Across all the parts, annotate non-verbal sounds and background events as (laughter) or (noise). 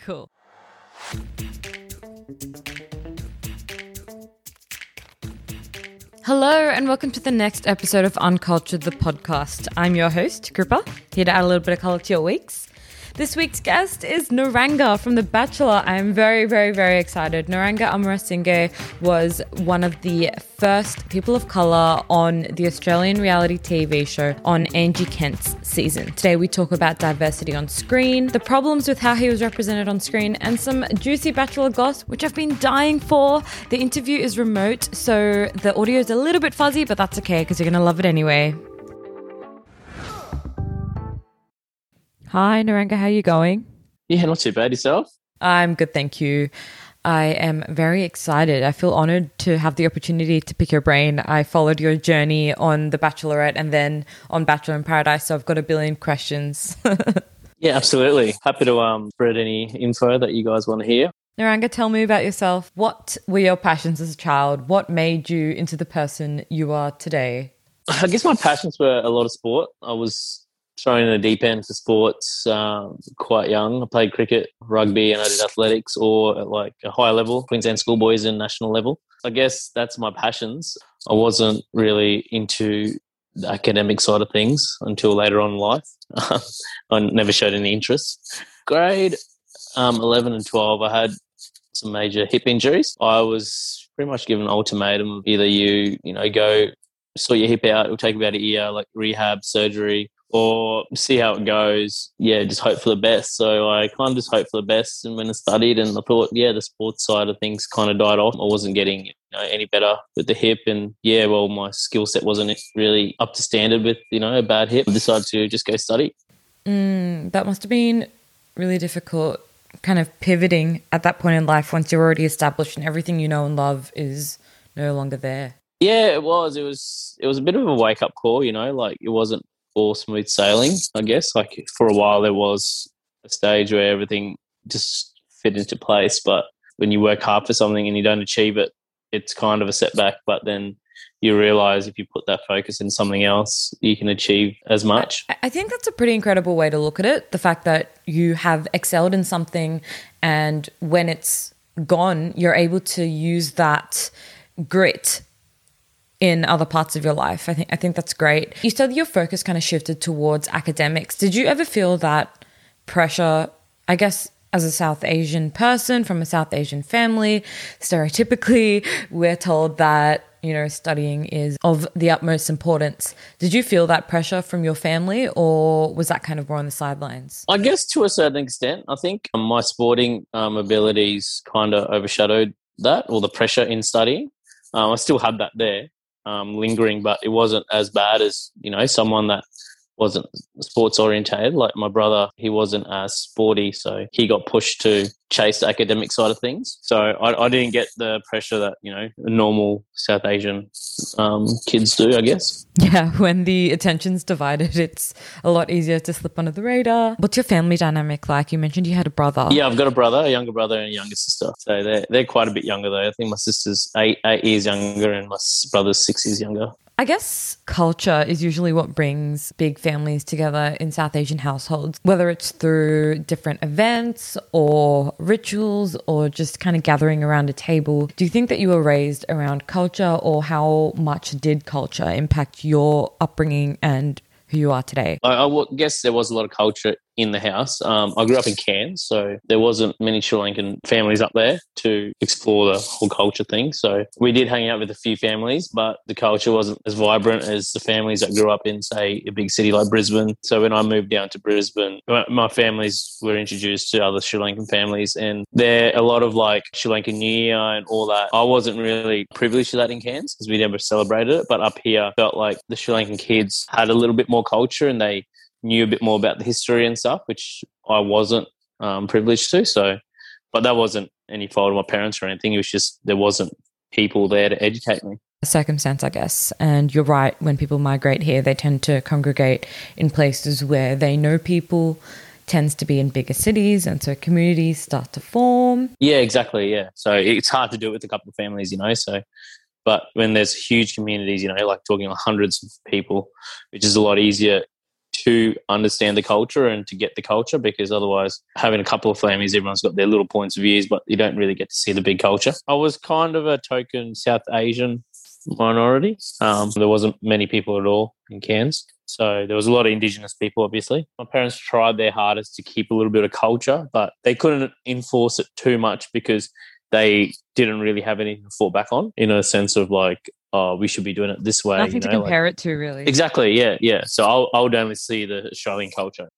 Cool. Hello, and welcome to the next episode of Uncultured, the podcast. I'm your host, Kripa, here to add a little bit of color to your weeks. This week's guest is Niranga from The Bachelor. I'm very, very, very excited. Niranga Amarasinghe was one of the first people of colour on the Australian reality TV show on Angie Kent's season. Today we talk about diversity on screen, the problems with how he was represented on screen, and some juicy Bachelor goss, which I've been dying for. The interview is remote, so the audio is a little bit fuzzy, but that's okay because you're going to love it anyway. Hi, Niranga, how are you going? Yeah, not too bad. Yourself? I'm good, thank you. I am very excited. I feel honored to have the opportunity to pick your brain. I followed your journey on The Bachelorette and then on Bachelor in Paradise, so I've got a billion questions. (laughs) yeah, absolutely. Happy to um, spread any info that you guys want to hear. Niranga, tell me about yourself. What were your passions as a child? What made you into the person you are today? I guess my passions were a lot of sport. I was thrown in the deep end for sports um, quite young. I played cricket, rugby, and I did athletics, or at like a higher level, Queensland schoolboys and national level. I guess that's my passions. I wasn't really into the academic side of things until later on in life. (laughs) I never showed any interest. Grade um, 11 and 12, I had some major hip injuries. I was pretty much given an ultimatum either you, you know, go sort your hip out, it'll take about a year, like rehab, surgery, or see how it goes. Yeah, just hope for the best. So I kind of just hope for the best and when I studied and I thought, yeah, the sports side of things kind of died off. I wasn't getting you know, any better with the hip and yeah, well, my skill set wasn't really up to standard with, you know, a bad hip. I decided to just go study. Mm, that must have been really difficult kind of pivoting at that point in life once you're already established and everything you know and love is no longer there. Yeah, it was. It was. It was a bit of a wake up call. You know, like it wasn't all smooth sailing, I guess. Like for a while, there was a stage where everything just fit into place. But when you work hard for something and you don't achieve it, it's kind of a setback. But then you realize if you put that focus in something else, you can achieve as much. I think that's a pretty incredible way to look at it. The fact that you have excelled in something and when it's gone, you're able to use that grit in other parts of your life. I think I think that's great. You said your focus kind of shifted towards academics. Did you ever feel that pressure, I guess as a South Asian person from a South Asian family, stereotypically we're told that you know, studying is of the utmost importance. Did you feel that pressure from your family, or was that kind of more on the sidelines? I guess to a certain extent. I think my sporting um, abilities kind of overshadowed that, or the pressure in studying. Um, I still had that there, um, lingering, but it wasn't as bad as you know someone that wasn't sports orientated. Like my brother, he wasn't as sporty, so he got pushed to chase the academic side of things. So I, I didn't get the pressure that you know normal South Asian um, kids do. I guess. Yeah, (laughs) when the attention's divided, it's a lot easier to slip under the radar. What's your family dynamic like? You mentioned you had a brother. Yeah, I've got a brother, a younger brother, and a younger sister. So they're they're quite a bit younger though. I think my sister's eight eight years younger, and my brother's six years younger. I guess culture is usually what brings big families together in South Asian households, whether it's through different events or rituals or just kind of gathering around a table. Do you think that you were raised around culture or how much did culture impact your upbringing and who you are today? I, I guess there was a lot of culture in the house. Um, I grew up in Cairns, so there wasn't many Sri Lankan families up there to explore the whole culture thing. So we did hang out with a few families, but the culture wasn't as vibrant as the families that grew up in, say, a big city like Brisbane. So when I moved down to Brisbane, my families were introduced to other Sri Lankan families, and there a lot of like Sri Lankan New Year and all that. I wasn't really privileged to that in Cairns because we never celebrated it, but up here felt like the Sri Lankan kids had a little bit more culture and they knew a bit more about the history and stuff, which I wasn't um, privileged to. So, but that wasn't any fault of my parents or anything. It was just there wasn't people there to educate me. A circumstance, I guess. And you're right. When people migrate here, they tend to congregate in places where they know people. Tends to be in bigger cities, and so communities start to form. Yeah, exactly. Yeah, so it's hard to do it with a couple of families, you know. So but when there's huge communities, you know, like talking like hundreds of people, which is a lot easier to understand the culture and to get the culture because otherwise having a couple of families everyone's got their little points of views but you don't really get to see the big culture. I was kind of a token south asian minority. Um, there wasn't many people at all in cairns. So there was a lot of indigenous people obviously. My parents tried their hardest to keep a little bit of culture but they couldn't enforce it too much because they didn't really have anything to fall back on in a sense of like oh, we should be doing it this way. Nothing you to compare like, it to, really. Exactly. Yeah. Yeah. So I'll, I would only see the Australian culture.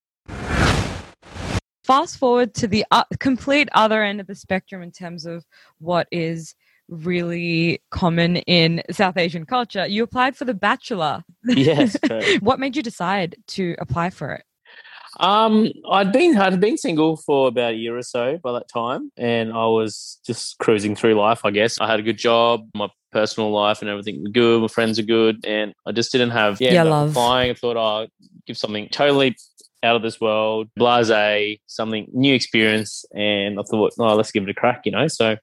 Fast forward to the uh, complete other end of the spectrum in terms of what is really common in South Asian culture. You applied for The Bachelor. Yes. (laughs) what made you decide to apply for it? Um, I'd been I'd been single for about a year or so by that time, and I was just cruising through life. I guess I had a good job, my personal life and everything was good. My friends are good, and I just didn't have yeah, yeah love. Applying, I thought I'll oh, give something totally out of this world, blase, something new experience, and I thought, oh, let's give it a crack, you know. So,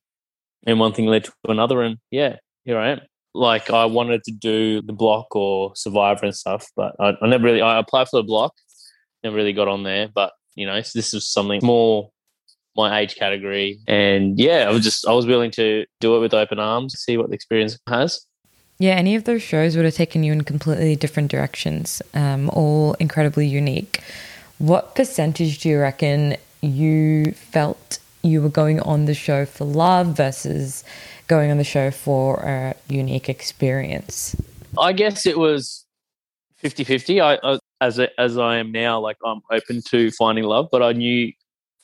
and one thing led to another, and yeah, here I am. Like I wanted to do the block or Survivor and stuff, but I, I never really. I applied for the block, never really got on there. But you know, so this was something more my age category, and yeah, I was just I was willing to do it with open arms, see what the experience has. Yeah, any of those shows would have taken you in completely different directions, um, all incredibly unique. What percentage do you reckon you felt you were going on the show for love versus going on the show for a unique experience? I guess it was 50 50. I, I, as, a, as I am now, like I'm open to finding love, but I knew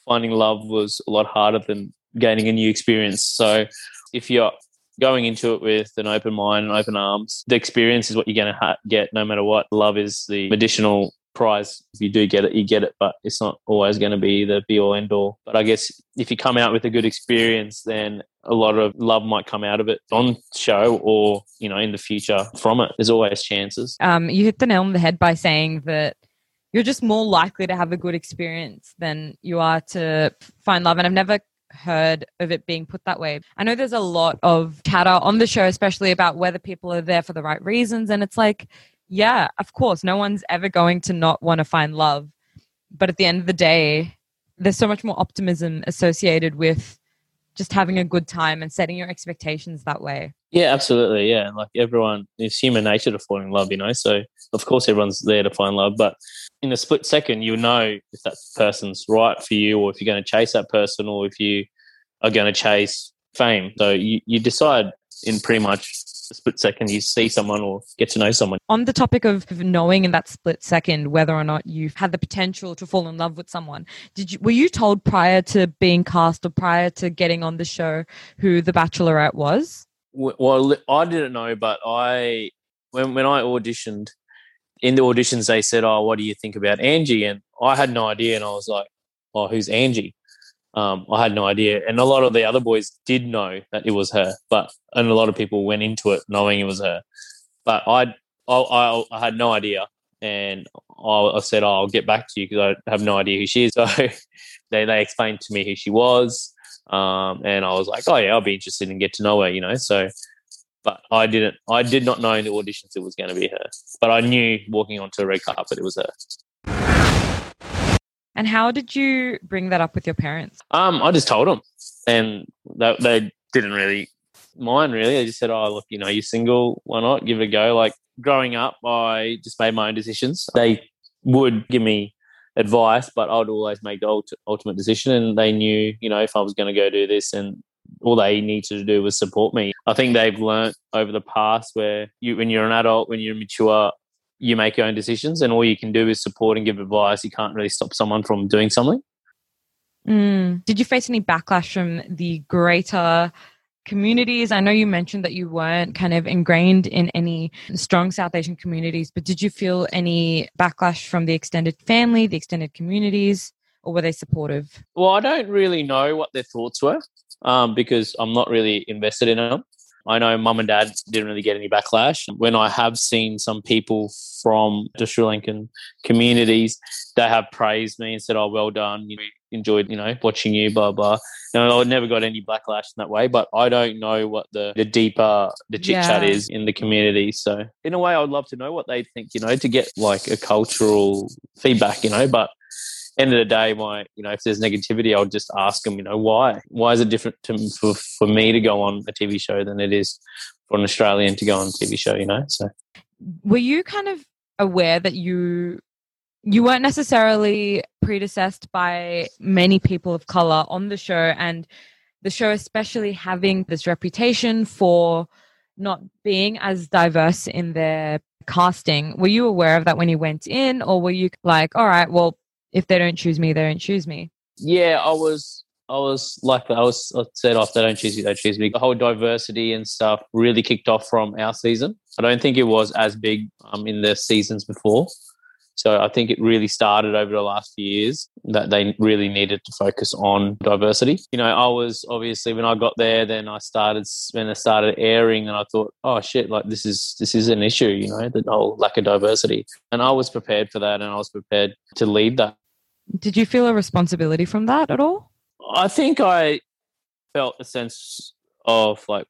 finding love was a lot harder than gaining a new experience. So if you're going into it with an open mind and open arms, the experience is what you're going to ha- get no matter what. Love is the additional prize. If you do get it, you get it, but it's not always going to be the be all end all. But I guess if you come out with a good experience, then a lot of love might come out of it on show or, you know, in the future from it. There's always chances. Um, you hit the nail on the head by saying that you're just more likely to have a good experience than you are to find love. And I've never heard of it being put that way. I know there's a lot of chatter on the show, especially about whether people are there for the right reasons. And it's like, yeah, of course, no one's ever going to not want to find love. But at the end of the day, there's so much more optimism associated with just having a good time and setting your expectations that way. Yeah, absolutely. Yeah. Like everyone, it's human nature to fall in love, you know? So, of course, everyone's there to find love. But in a split second, you'll know if that person's right for you or if you're going to chase that person or if you are going to chase fame. So, you, you decide in pretty much split second you see someone or get to know someone. On the topic of knowing in that split second whether or not you've had the potential to fall in love with someone, did you were you told prior to being cast or prior to getting on the show who the Bachelorette was? Well, I didn't know, but I when when I auditioned in the auditions they said, "Oh, what do you think about Angie?" And I had no idea, and I was like, "Oh, who's Angie?" Um, I had no idea, and a lot of the other boys did know that it was her, but and a lot of people went into it knowing it was her, but I I, I had no idea, and I, I said oh, I'll get back to you because I have no idea who she is. (laughs) So they they explained to me who she was, um, and I was like, oh yeah, I'll be interested and get to know her, you know. So, but I didn't, I did not know in the auditions it was going to be her, but I knew walking onto a red carpet it was her. And how did you bring that up with your parents? Um, I just told them, and they, they didn't really mind. Really, they just said, "Oh, look, you know, you're single. Why not give it a go?" Like growing up, I just made my own decisions. They would give me advice, but I'd always make the ultimate decision. And they knew, you know, if I was going to go do this, and all they needed to do was support me. I think they've learnt over the past where you, when you're an adult, when you're mature, you make your own decisions and all you can do is support and give advice. You can't really stop someone from doing something. Mm. Did you face any backlash from the greater communities? I know you mentioned that you weren't kind of ingrained in any strong South Asian communities, but did you feel any backlash from the extended family, the extended communities, or were they supportive? Well, I don't really know what their thoughts were um, because I'm not really invested in them. I know mum and dad didn't really get any backlash. When I have seen some people from the Sri Lankan communities, they have praised me and said, "Oh, well done. enjoyed, you know, watching you, blah blah. Know, I never got any backlash in that way, but I don't know what the the deeper the chit chat Yeah. is in the community. So in a way, I'd love to know what they think, you know, to get like a cultural feedback, you know. But end of the day, my you know, if there's negativity, I'll just ask them, you know, why? Why is it different to, for for me to go on a TV show than it is for an Australian to go on a TV show? You know, so Were you kind of aware that you you weren't necessarily predecessed by many people of color on the show and the show especially having this reputation for not being as diverse in their casting. Were you aware of that when you went in or were you like, all right, well, if they don't choose me, they don't choose me? Yeah, I was. I was like I was I said off. They don't choose you. They choose me. The whole diversity and stuff really kicked off from our season. I don't think it was as big um, in the seasons before. So I think it really started over the last few years that they really needed to focus on diversity. You know, I was obviously when I got there, then I started when it started airing, and I thought, oh shit, like this is this is an issue. You know, the whole lack of diversity, and I was prepared for that, and I was prepared to lead that. Did you feel a responsibility from that at all? I think I felt a sense of like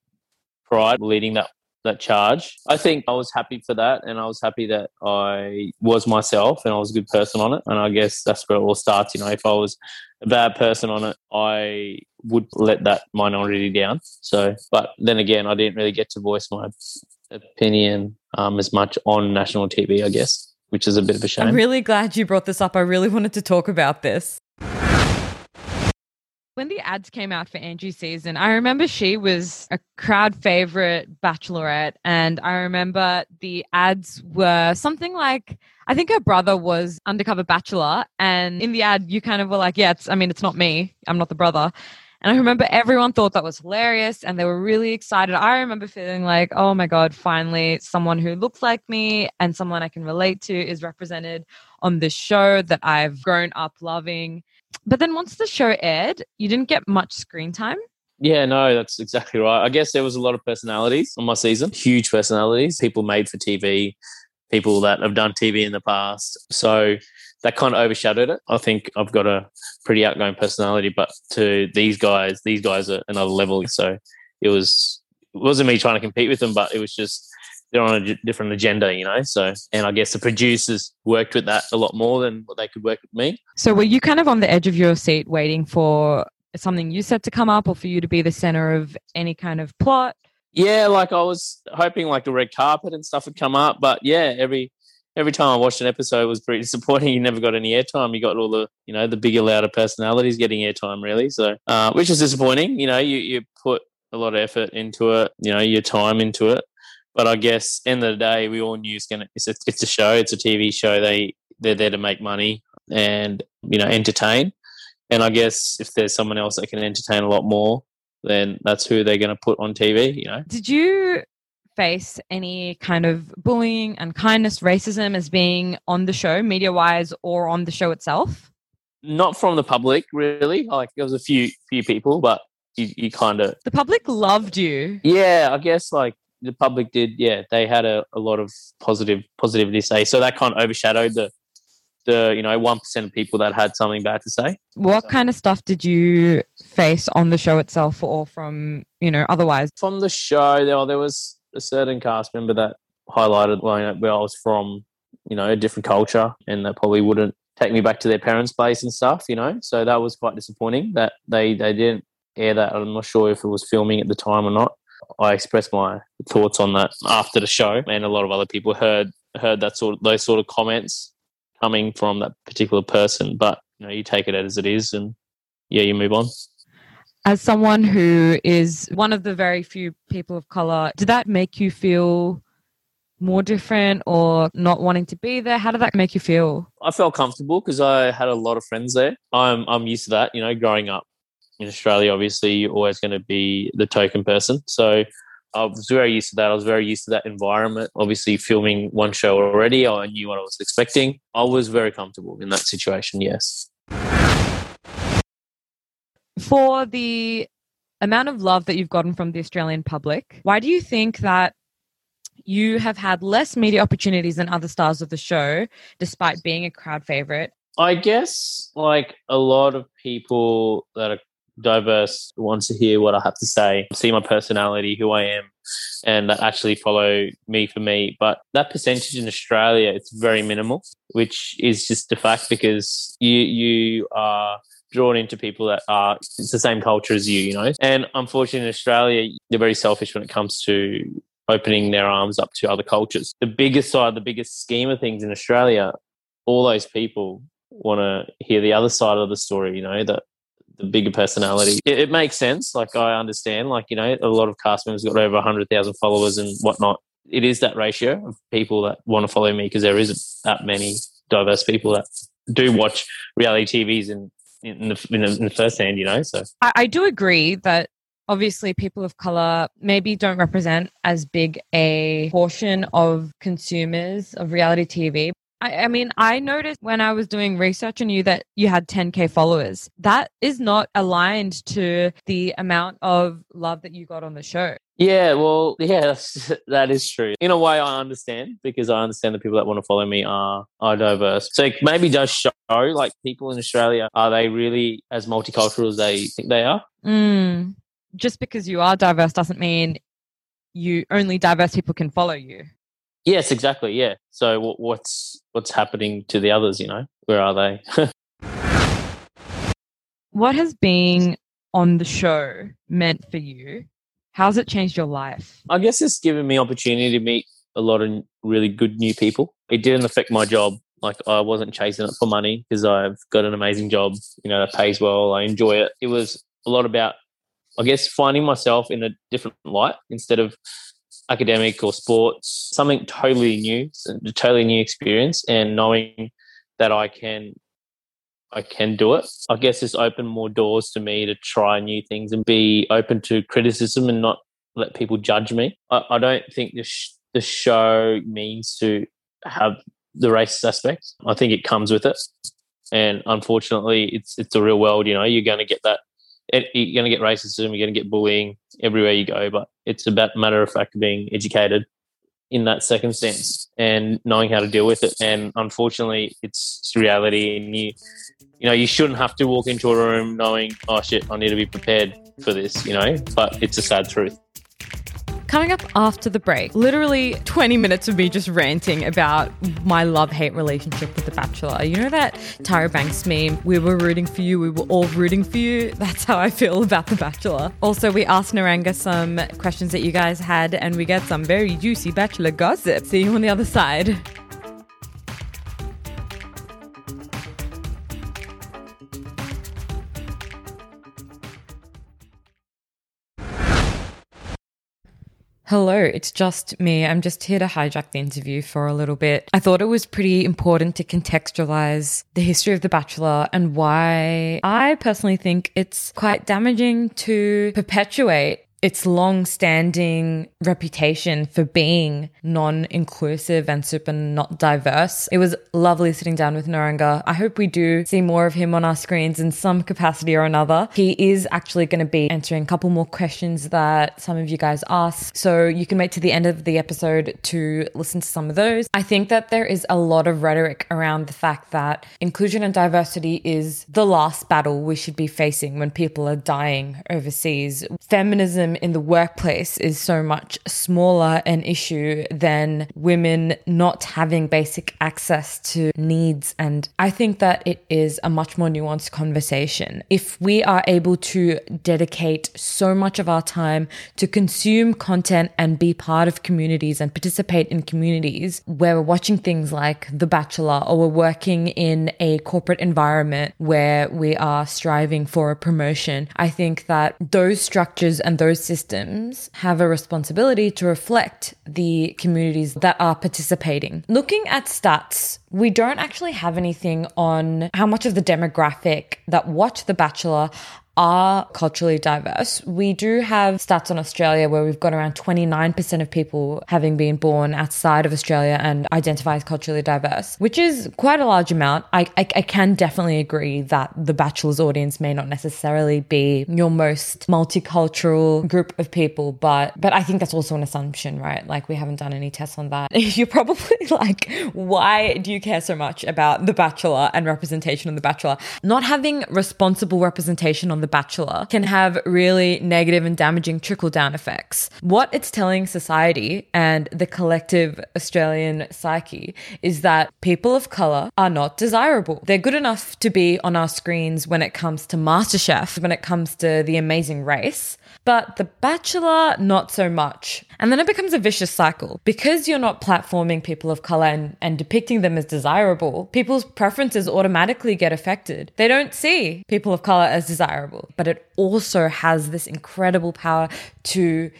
pride leading that that charge. I think I was happy for that, and I was happy that I was myself and I was a good person on it. And I guess that's where it all starts. You know, if I was a bad person on it, I would let that minority down. So, but then again, I didn't really get to voice my opinion um, as much on national TV. I guess, which is a bit of a shame. I'm really glad you brought this up. I really wanted to talk about this. When the ads came out for Angie's season, I remember she was a crowd favorite bachelorette. And I remember the ads were something like I think her brother was undercover bachelor. And in the ad, you kind of were like, yeah, it's, I mean, it's not me. I'm not the brother. And I remember everyone thought that was hilarious and they were really excited. I remember feeling like, oh my God, finally, someone who looks like me and someone I can relate to is represented on this show that I've grown up loving. But then once the show aired, you didn't get much screen time. Yeah, no, that's exactly right. I guess there was a lot of personalities on my season, huge personalities, people made for TV, people that have done TV in the past. So that kind of overshadowed it. I think I've got a pretty outgoing personality, but to these guys, these guys are another level. So it was it wasn't me trying to compete with them, but it was just they're on a different agenda, you know. So and I guess the producers worked with that a lot more than what they could work with me. So were you kind of on the edge of your seat waiting for something you said to come up or for you to be the center of any kind of plot? Yeah, like I was hoping like the red carpet and stuff would come up, but yeah, every every time I watched an episode it was pretty (laughs) disappointing. You never got any airtime. You got all the you know the bigger, louder personalities getting airtime, really. So, uh, which is disappointing. You know, you you put a lot of effort into it. You know, your time into it. But I guess end of the day, we all knew it's gonna. It's a, it's a show. It's a TV show. They they're there to make money and you know entertain. And I guess if there's someone else that can entertain a lot more, then that's who they're going to put on TV. You know. Did you face any kind of bullying, unkindness, racism as being on the show, media wise, or on the show itself? not from the public really like there was a few few people but you, you kind of The public loved you. yeah i guess like the public did yeah they had a, a lot of positive positivity to say so that kind of overshadowed the the you know 1% of people that had something bad to say What kind of stuff did you face on the show itself or from, you know, otherwise? from the show there, there was a certain cast member that highlighted know, where i was from you know a different culture and they probably wouldn't take me back to their parents place and stuff you know? So that was quite disappointing that they they didn't air that. I'm not sure if it was filming at the time or not. I expressed my thoughts on that after the show and a lot of other people heard heard that sort of those sort of comments coming from that particular person but you know you take it as it is and yeah you move on As someone who is one of the very few people of color, did that make you feel more different or not wanting to be there? How did that make you feel? I felt comfortable because I had a lot of friends there. I'm I'm used to that. You know, growing up in Australia, obviously you're always going to be the token person. So I was very used to that. I was very used to that environment. Obviously, filming one show already, I knew what I was expecting. I was very comfortable in that situation. Yes. For the amount of love that you've gotten from the Australian public, why do you think that you have had less media opportunities than other stars of the show, despite being a crowd favorite? I guess like a lot of people that are diverse wants to hear what I have to say, see my personality, who I am, and actually follow me for me. But that percentage in Australia, it's very minimal, which is just a fact because you you are drawn into people that are it's the same culture as you, you know. And unfortunately in Australia, they're very selfish when it comes to opening their arms up to other cultures. The biggest side, the biggest scheme of things in Australia, all those people want to hear the other side of the story, you know, that the bigger personality. It, it, makes sense. Like I understand, like, you know, a lot of cast members got over 100,000 followers and whatnot. It is that ratio of people that want to follow me because there isn't that many diverse people that do watch reality TVs in, in, the, in, the, in the first hand, you know, so. I, I do agree that obviously people of color maybe don't represent as big a portion of consumers of reality TV. I, I, mean, I noticed when I was doing research on you that you had 10K followers. That is not aligned to the amount of love that you got on the show. Yeah, well, yeah, (laughs) that is true. In a way, I understand because I understand the people that want to follow me are are diverse. So it maybe does show like people in Australia are they really as multicultural as they think they are? Mm. Just because you are diverse doesn't mean you only diverse people can follow you. Yes, exactly. Yeah. So what's what's happening to the others? You know, where are they? (laughs) what has being on the show meant for you? How's it changed your life? I guess it's given me opportunity to meet a lot of really good new people. It didn't affect my job. Like I wasn't chasing it for money because I've got an amazing job, you know, that pays well. I enjoy it. It was a lot about, I guess, finding myself in a different light instead of academic or sports, something totally new, a totally new experience, and knowing that I can I can do it. I guess it's opened more doors to me to try new things and be open to criticism and not let people judge me. I, I don't think the sh- the show means to have the racist aspect. I think it comes with it, and unfortunately, it's it's the real world. You know, you're going to get that eh, you're going to get racism, you're going to get bullying everywhere you go. But it's about matter of fact being educated in that circumstance and knowing how to deal with it. And unfortunately, it's reality, and you, you know, you shouldn't have to walk into a room knowing, oh shit, I need to be prepared for this. You know, but it's a sad truth. Coming up after the break, literally 20 minutes of me just ranting about my love hate relationship with The Bachelor. You know that Tyra Banks meme, we were rooting for you, we were all rooting for you? That's how I feel about The Bachelor. Also, we asked Niranga some questions that you guys had, and we get some very juicy Bachelor gossip. See you on the other side. Hello, it's just me. I'm just here to hijack the interview for a little bit. I thought it was pretty important to contextualize the history of The Bachelor and why I personally think it's quite damaging to perpetuate its long standing reputation for being non inclusive and super not diverse. It was lovely sitting down with Niranga. I hope we do see more of him on our screens in some capacity or another. He is actually going to be answering a couple more questions that some of you guys asked. So you can wait to the end of the episode to listen to some of those. I think that there is a lot of rhetoric around the fact that inclusion and diversity is the last battle we should be facing when people are dying overseas. Feminism in the workplace is so much smaller an issue than women not having basic access to needs. And I think that it is a much more nuanced conversation. If we are able to dedicate so much of our time to consume content and be part of communities and participate in communities where we're watching things like The Bachelor or we're working in a corporate environment where we are striving for a promotion, I think that those structures and those systems have a responsibility to reflect the communities that are participating. Looking at stats, we don't actually have anything on how much of the demographic that watch The Bachelor are culturally diverse. We do have stats on Australia where we've got around 29% of people having been born outside of Australia and identify as culturally diverse, which is quite a large amount. I, I, I can definitely agree that the Bachelor's audience may not necessarily be your most multicultural group of people, but but I think that's also an assumption, right? Like we haven't done any tests on that. (laughs) You're probably (laughs) like, why do you care so much about The Bachelor and representation on The Bachelor? Not having responsible representation on The Bachelor can have really negative and damaging trickle down effects. What it's telling society and the collective Australian psyche is that people of color are not desirable. They're good enough to be on our screens when it comes to MasterChef, when it comes to The Amazing Race but The Bachelor, not so much. And then it becomes a vicious cycle. Because you're not platforming people of color and, and depicting them as desirable, people's preferences automatically get affected. They don't see people of color as desirable, but it also has this incredible power to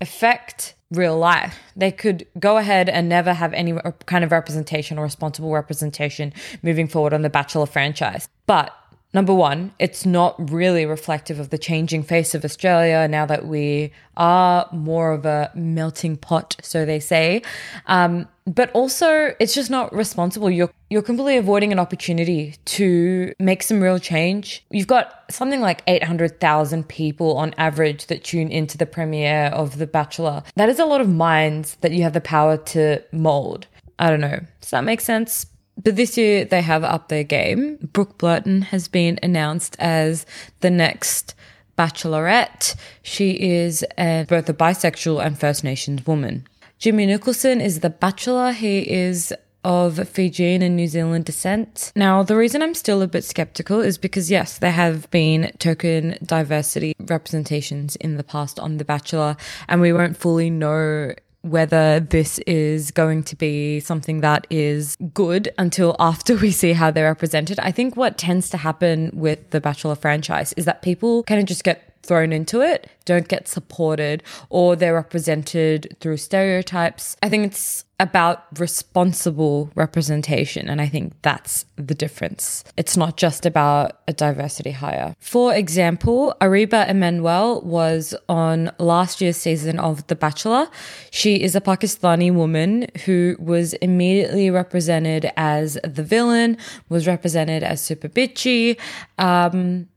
affect real life. They could go ahead and never have any kind of representation or responsible representation moving forward on the Bachelor franchise. But Number one, it's not really reflective of the changing face of Australia now that we are more of a melting pot, so they say. Um, but also, it's just not responsible. You're you're completely avoiding an opportunity to make some real change. You've got something like eight hundred thousand people on average that tune into the premiere of The Bachelor. That is a lot of minds that you have the power to mold. I don't know. Does that make sense? But this year they have upped their game. Brooke Blurton has been announced as the next bachelorette. She is a, both a bisexual and First Nations woman. Jimmy Nicholson is the bachelor. He is of Fijian and New Zealand descent. Now, the reason I'm still a bit skeptical is because, yes, there have been token diversity representations in the past on The Bachelor, and we won't fully know whether this is going to be something that is good until after we see how they're represented. I think what tends to happen with the Bachelor franchise is that people kind of just get thrown into it, don't get supported, or they're represented through stereotypes. I think it's about responsible representation. And I think that's the difference. It's not just about a diversity hire. For example, Areeba Emmanuel was on last year's season of The Bachelor. She is a Pakistani woman who was immediately represented as the villain, was represented as super bitchy. Um,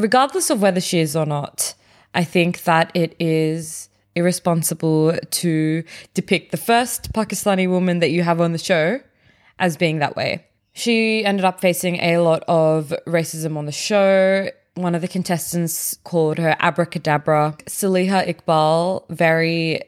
regardless of whether she is or not, I think that it is irresponsible to depict the first Pakistani woman that you have on the show as being that way. She ended up facing a lot of racism on the show. One of the contestants called her abracadabra. Saleha Iqbal very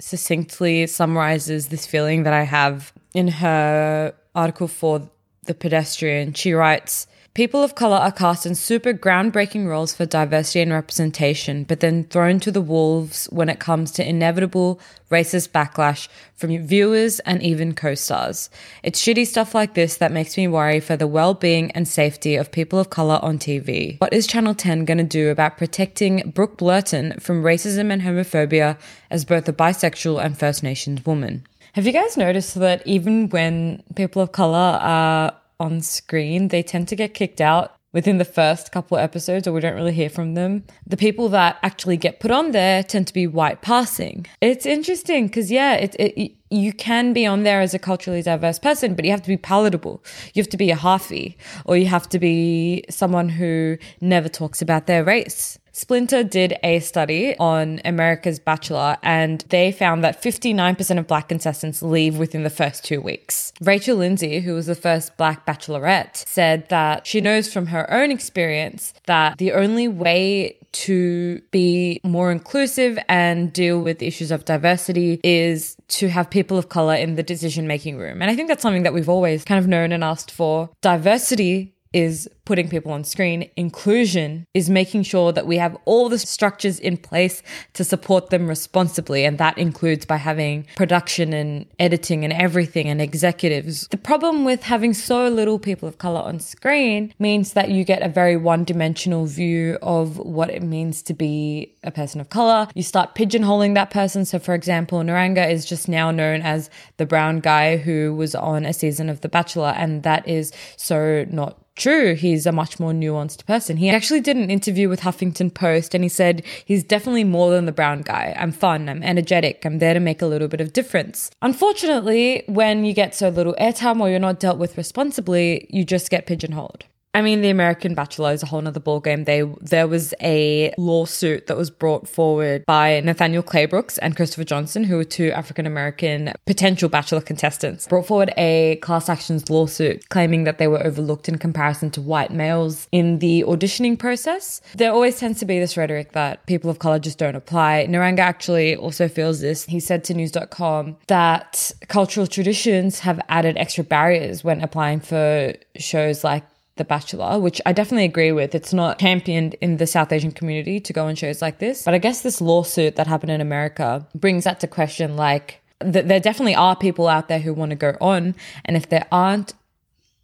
succinctly summarizes this feeling that I have in her article for The Pedestrian. She writes, People of color are cast in super groundbreaking roles for diversity and representation, but then thrown to the wolves when it comes to inevitable racist backlash from viewers and even co stars. It's shitty stuff like this that makes me worry for the well being and safety of people of color on TV. What is Channel 10 going to do about protecting Brooke Blurton from racism and homophobia as both a bisexual and First Nations woman? Have you guys noticed that even when people of color are on screen, they tend to get kicked out within the first couple of episodes or we don't really hear from them. The people that actually get put on there tend to be white passing. It's interesting because, yeah, it, it, you can be on there as a culturally diverse person, but you have to be palatable. You have to be a halfie or you have to be someone who never talks about their race. Splinter did a study on America's Bachelor and they found that 59% of black contestants leave within the first two weeks. Rachel Lindsay, who was the first black bachelorette, said that she knows from her own experience that the only way to be more inclusive and deal with issues of diversity is to have people of color in the decision making room. And I think that's something that we've always kind of known and asked for. Diversity is putting people on screen. Inclusion is making sure that we have all the structures in place to support them responsibly. And that includes by having production and editing and everything and executives. The problem with having so little people of color on screen means that you get a very one dimensional view of what it means to be a person of color. You start pigeonholing that person. So, for example, Niranga is just now known as the brown guy who was on a season of The Bachelor. And that is so not true. He's a much more nuanced person. He actually did an interview with Huffington Post and he said, He's definitely more than the brown guy. I'm fun, I'm energetic, I'm there to make a little bit of difference. Unfortunately, when you get so little airtime or you're not dealt with responsibly, you just get pigeonholed. I mean, the American Bachelor is a whole nother ballgame. They there was a lawsuit that was brought forward by Nathaniel Claybrooks and Christopher Johnson, who were two African American potential Bachelor contestants, brought forward a class actions lawsuit claiming that they were overlooked in comparison to white males in the auditioning process. There always tends to be this rhetoric that people of color just don't apply. Niranga actually also feels this. He said to News.com that cultural traditions have added extra barriers when applying for shows like the Bachelor, which I definitely agree with. It's not championed in the South Asian community to go on shows like this. But I guess this lawsuit that happened in America brings that to question like, th- there definitely are people out there who want to go on. And if there aren't,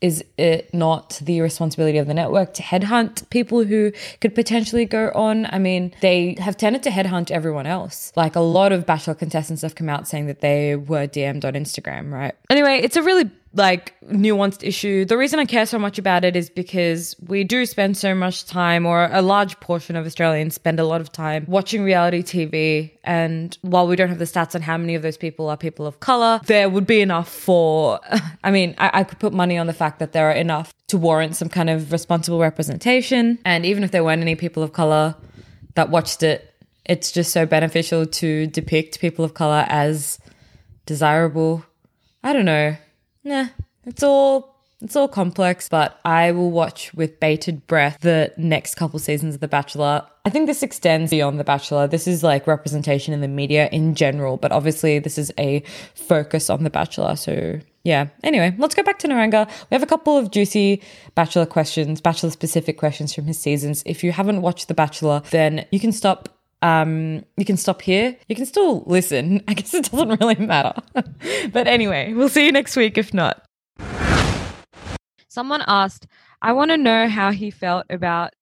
is it not the responsibility of the network to headhunt people who could potentially go on? I mean, they have tended to headhunt everyone else. Like a lot of Bachelor contestants have come out saying that they were DM'd on Instagram, right? Anyway, it's a really like nuanced issue. The reason I care so much about it is because we do spend so much time, or a large portion of Australians spend a lot of time watching reality TV. And while we don't have the stats on how many of those people are people of color, there would be enough for, (laughs) I mean, I, I could put money on the fact that there are enough to warrant some kind of responsible representation. And even if there weren't any people of color that watched it, it's just so beneficial to depict people of color as desirable. I don't know nah, it's all it's all complex, but I will watch with bated breath the next couple seasons of The Bachelor. I think this extends beyond The Bachelor. This is like representation in the media in general, but obviously this is a focus on The Bachelor. So yeah. Anyway, let's go back to Niranga. We have a couple of juicy Bachelor questions, Bachelor specific questions from his seasons. If you haven't watched The Bachelor, then you can stop um, you can stop here. You can still listen. (laughs) I guess it doesn't really matter. (laughs) but anyway, we'll see you next week if not. Someone asked, I want to know how he felt about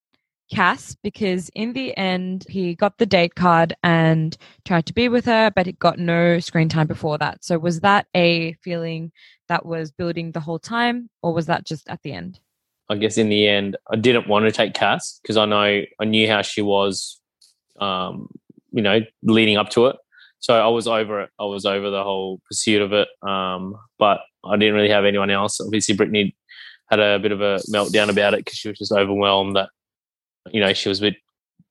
Cass because in the end he got the date card and tried to be with her, but he got no screen time before that. So was that a feeling that was building the whole time, or was that just at the end? I guess in the end, I didn't want to take Cass because I know I knew how she was um, you know, leading up to it. So I was over it. I was over the whole pursuit of it. Um, but I didn't really have anyone else. Obviously, Brittany had a bit of a meltdown about it because she was just overwhelmed that, you know, she was with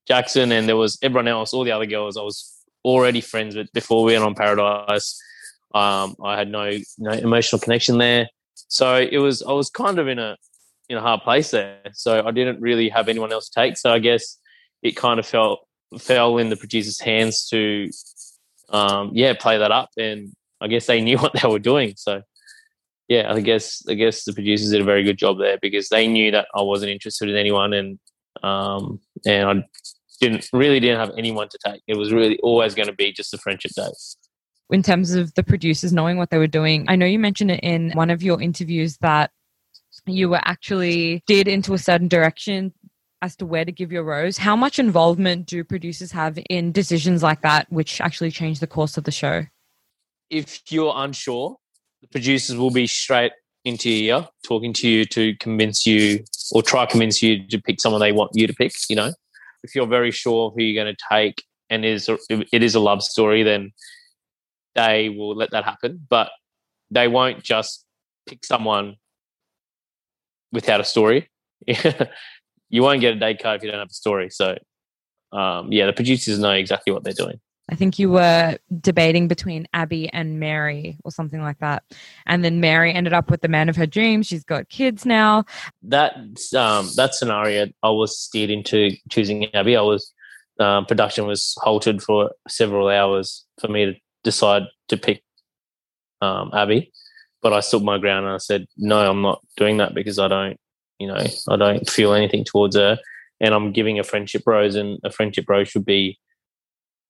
Jackson and there was everyone else, all the other girls I was already friends with before we went on Paradise. Um, I had no, no emotional connection there. So it was, I was kind of in a, in a hard place there. So I didn't really have anyone else to take. So I guess it kind of felt fell in the producer's hands to, um, yeah, play that up, and I guess they (laughs) knew what they were doing. So, yeah, I guess I guess the producers did a very good job there because they knew that I wasn't interested in anyone, and um, and I didn't really didn't have anyone to take. It was really always going to be just a friendship date in terms of the producers knowing what they were doing. I know you mentioned it in one of your interviews that you were actually steered into a certain direction as to where to give your rose. How much involvement do producers have in decisions like that, which actually change the course of the show? If you're unsure, the producers will be straight into your ear, talking to you to convince you or try convince you to pick someone they want you to pick. You know, if you're very sure who you're going to take and is it is a love story, then they will let that happen. But they won't just pick someone without a story. (laughs) you won't get a date card if you don't have a story. So, um, yeah, the producers know exactly what they're doing. I think you were debating between Abby and Mary or something like that. And then Mary ended up with the man of her dreams. She's got kids now. That um, that scenario, I was steered into choosing Abby. I was um, production was halted for several hours for me to decide to pick um, Abby, but I stood my ground and I said, no, I'm not doing that because I don't you know, I don't feel anything towards her, and I'm giving a friendship rose, and a friendship rose should be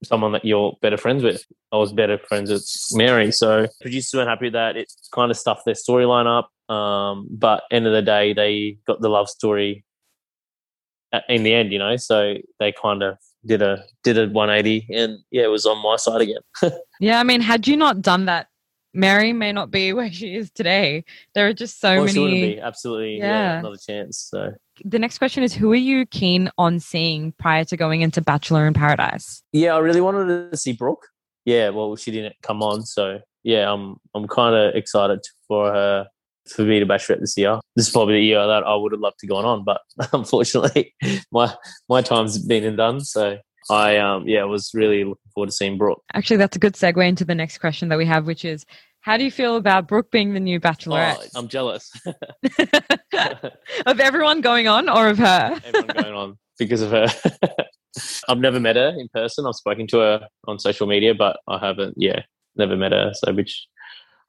someone that you're better friends with. I was better friends with Mary, so producers weren't happy with that. It kind of stuffed their storyline up. Um, but end of the day, they got the love story in the end, you know. So they kind of did a did a 180, and yeah, it was on my side again. (laughs) yeah, I mean, had you not done that Mary may not be (laughs) where she is today. There are just so well, many. she wouldn't be absolutely. Yeah. Yeah. another chance. So The next question is Who are you keen on seeing prior to going into Bachelor in Paradise? yeah, I really wanted to see Brooke. Yeah, well, she didn't come on, so yeah, I'm I'm kind of excited for her for me to bachelorette this year. This is probably the year that I would have loved to gone on, but (laughs) unfortunately, (laughs) my my time's been and done. So I um yeah, was really looking forward to seeing Brooke. Actually, that's a good segue into the next question that we have, which is How do you feel about Brooke being the new Oh, Bachelorette? I'm jealous. (laughs) (laughs) of everyone going on or of her? Everyone going on because of her. (laughs) I've never met her in person. I've spoken to her on social media, but I haven't. Yeah, never met her. So, which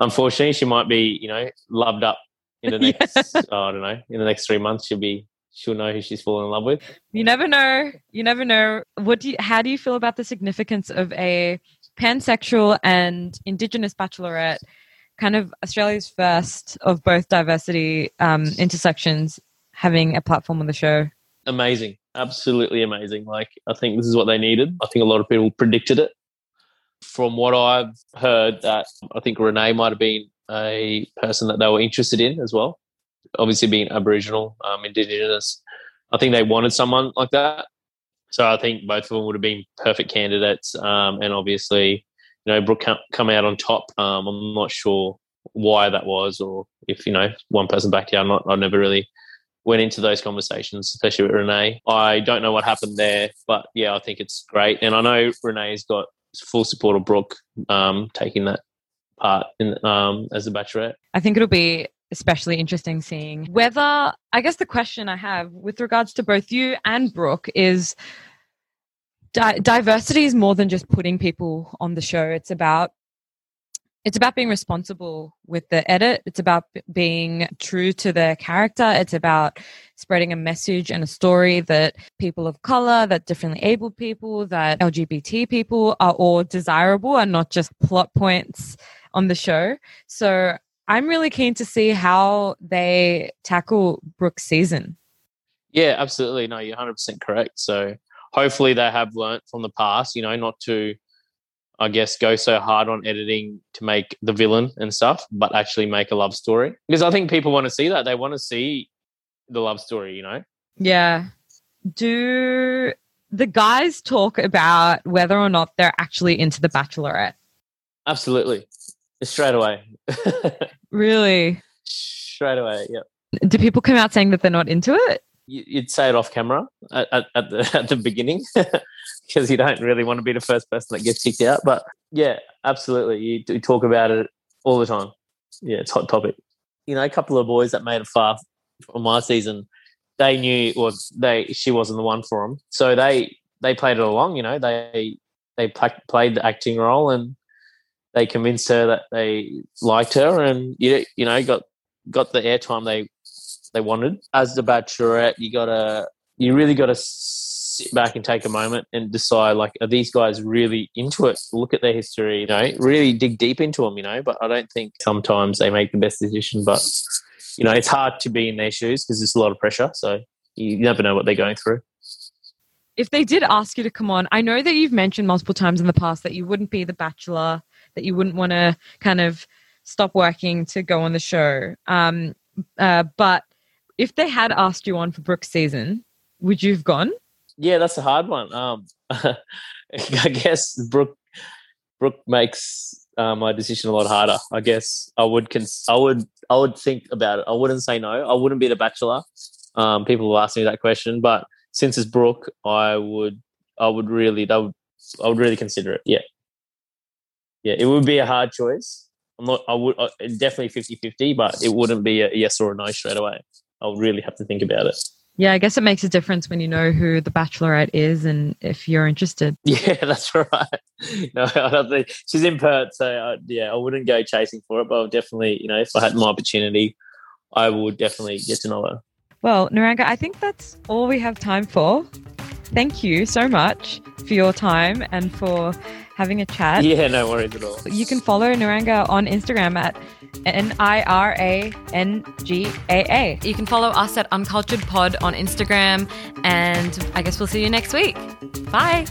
unfortunately, she might be, you know, loved up in the next. oh, I don't know. In the next three months, she'll be. She'll know who she's fallen in love with. You never know. You never know. What do you, how do you feel about the significance of a pansexual and Indigenous bachelorette, kind of Australia's first of both diversity um, intersections, having a platform on the show? Amazing, absolutely amazing. Like I think this is what they needed. I think a lot of people predicted it. From what I've heard, that I think Renee might have been a person that they were interested in as well. Obviously, being Aboriginal, um, Indigenous, I think they wanted someone like that. So I think both of them would have been perfect candidates. Um, and obviously, you know, Brooke come, out on top. Um, I'm not sure why that was, or if you know one person backed out. I'm not. I never really went into those conversations, especially with Renee. I don't know what happened there, but yeah, I think it's great. And I know Renee's got full support of Brooke um, taking that part in, um, as a bachelorette. I think it'll be especially interesting seeing whether, I guess the question I have with regards to both you and Brooke is di- diversity is more than just putting people on the show. It's about it's about being responsible with the edit. It's about b- being true to their character. It's about spreading a message and a story that people of color, that differently able people, that LGBT people are all desirable and not just plot points on the show. So I'm really keen to see how they tackle Brooke's season. Yeah, absolutely. No, you're 100% correct. So hopefully they have learnt from the past, you know, not to, I guess, go so hard on editing to make the villain and stuff, but actually make a love story. Because I think people want to see that. They want to see the love story, you know? Yeah. Do the guys talk about whether or not they're actually into The Bachelorette? Absolutely. Straight away. (laughs) Really? Straight away, yeah. Do people come out saying that they're not into it? You- You'd say it off camera at, at, at the (laughs) at the beginning (laughs) because you don't really want to be the first person that gets kicked out. But yeah, absolutely, you, do talk about it all the time. Yeah, it's hot topic. You know, a couple of boys that made it far from my season, they knew or they she wasn't the one for them, so they they played it along. You know, they they pla- played the acting role and they convinced her that they liked her, and you you know got got the airtime they they wanted. As the Bachelorette, you gotta you really gotta sit back and take a moment and decide like are these guys really into it? Look at their history, you know, really dig deep into them, you know. But I don't think sometimes they make the best decision. But you know, it's hard to be in their shoes because there's a lot of pressure. So you never know what they're going through. If they did ask you to come on, I know that you've mentioned multiple times in the past that you wouldn't be the bachelor, that you wouldn't want to kind of stop working to go on the show. Um, uh, but if they had asked you on for Brooke's season, would you have gone? Yeah, that's a hard one. Um, (laughs) I guess Brooke Brooke makes uh, my decision a lot harder. I guess I would cons- I would I would think about it. I wouldn't say no. I wouldn't be the bachelor. Um, people have asked me that question, but since it's Brooke, I would I would really that would I would really consider it. Yeah, yeah, it would be a hard choice. I'm not. I would uh, definitely 50-50, but it wouldn't be a yes or a no straight away. I would really have to think about it. Yeah, I guess it makes a difference when you know who the bachelorette is and if you're interested. (laughs) Yeah, that's right. No, I don't think she's in Perth, so I, yeah, I wouldn't go chasing for it. But I would definitely, you know, if I had my opportunity, I would definitely get to know her. Well, Niranga, I think that's all we have time for. Thank you so much for your time and for having a chat. Yeah, no worries at all. You can follow Niranga on Instagram at N I R A N G A A. You can follow us at Uncultured Pod on Instagram, and I guess we'll see you next week. Bye.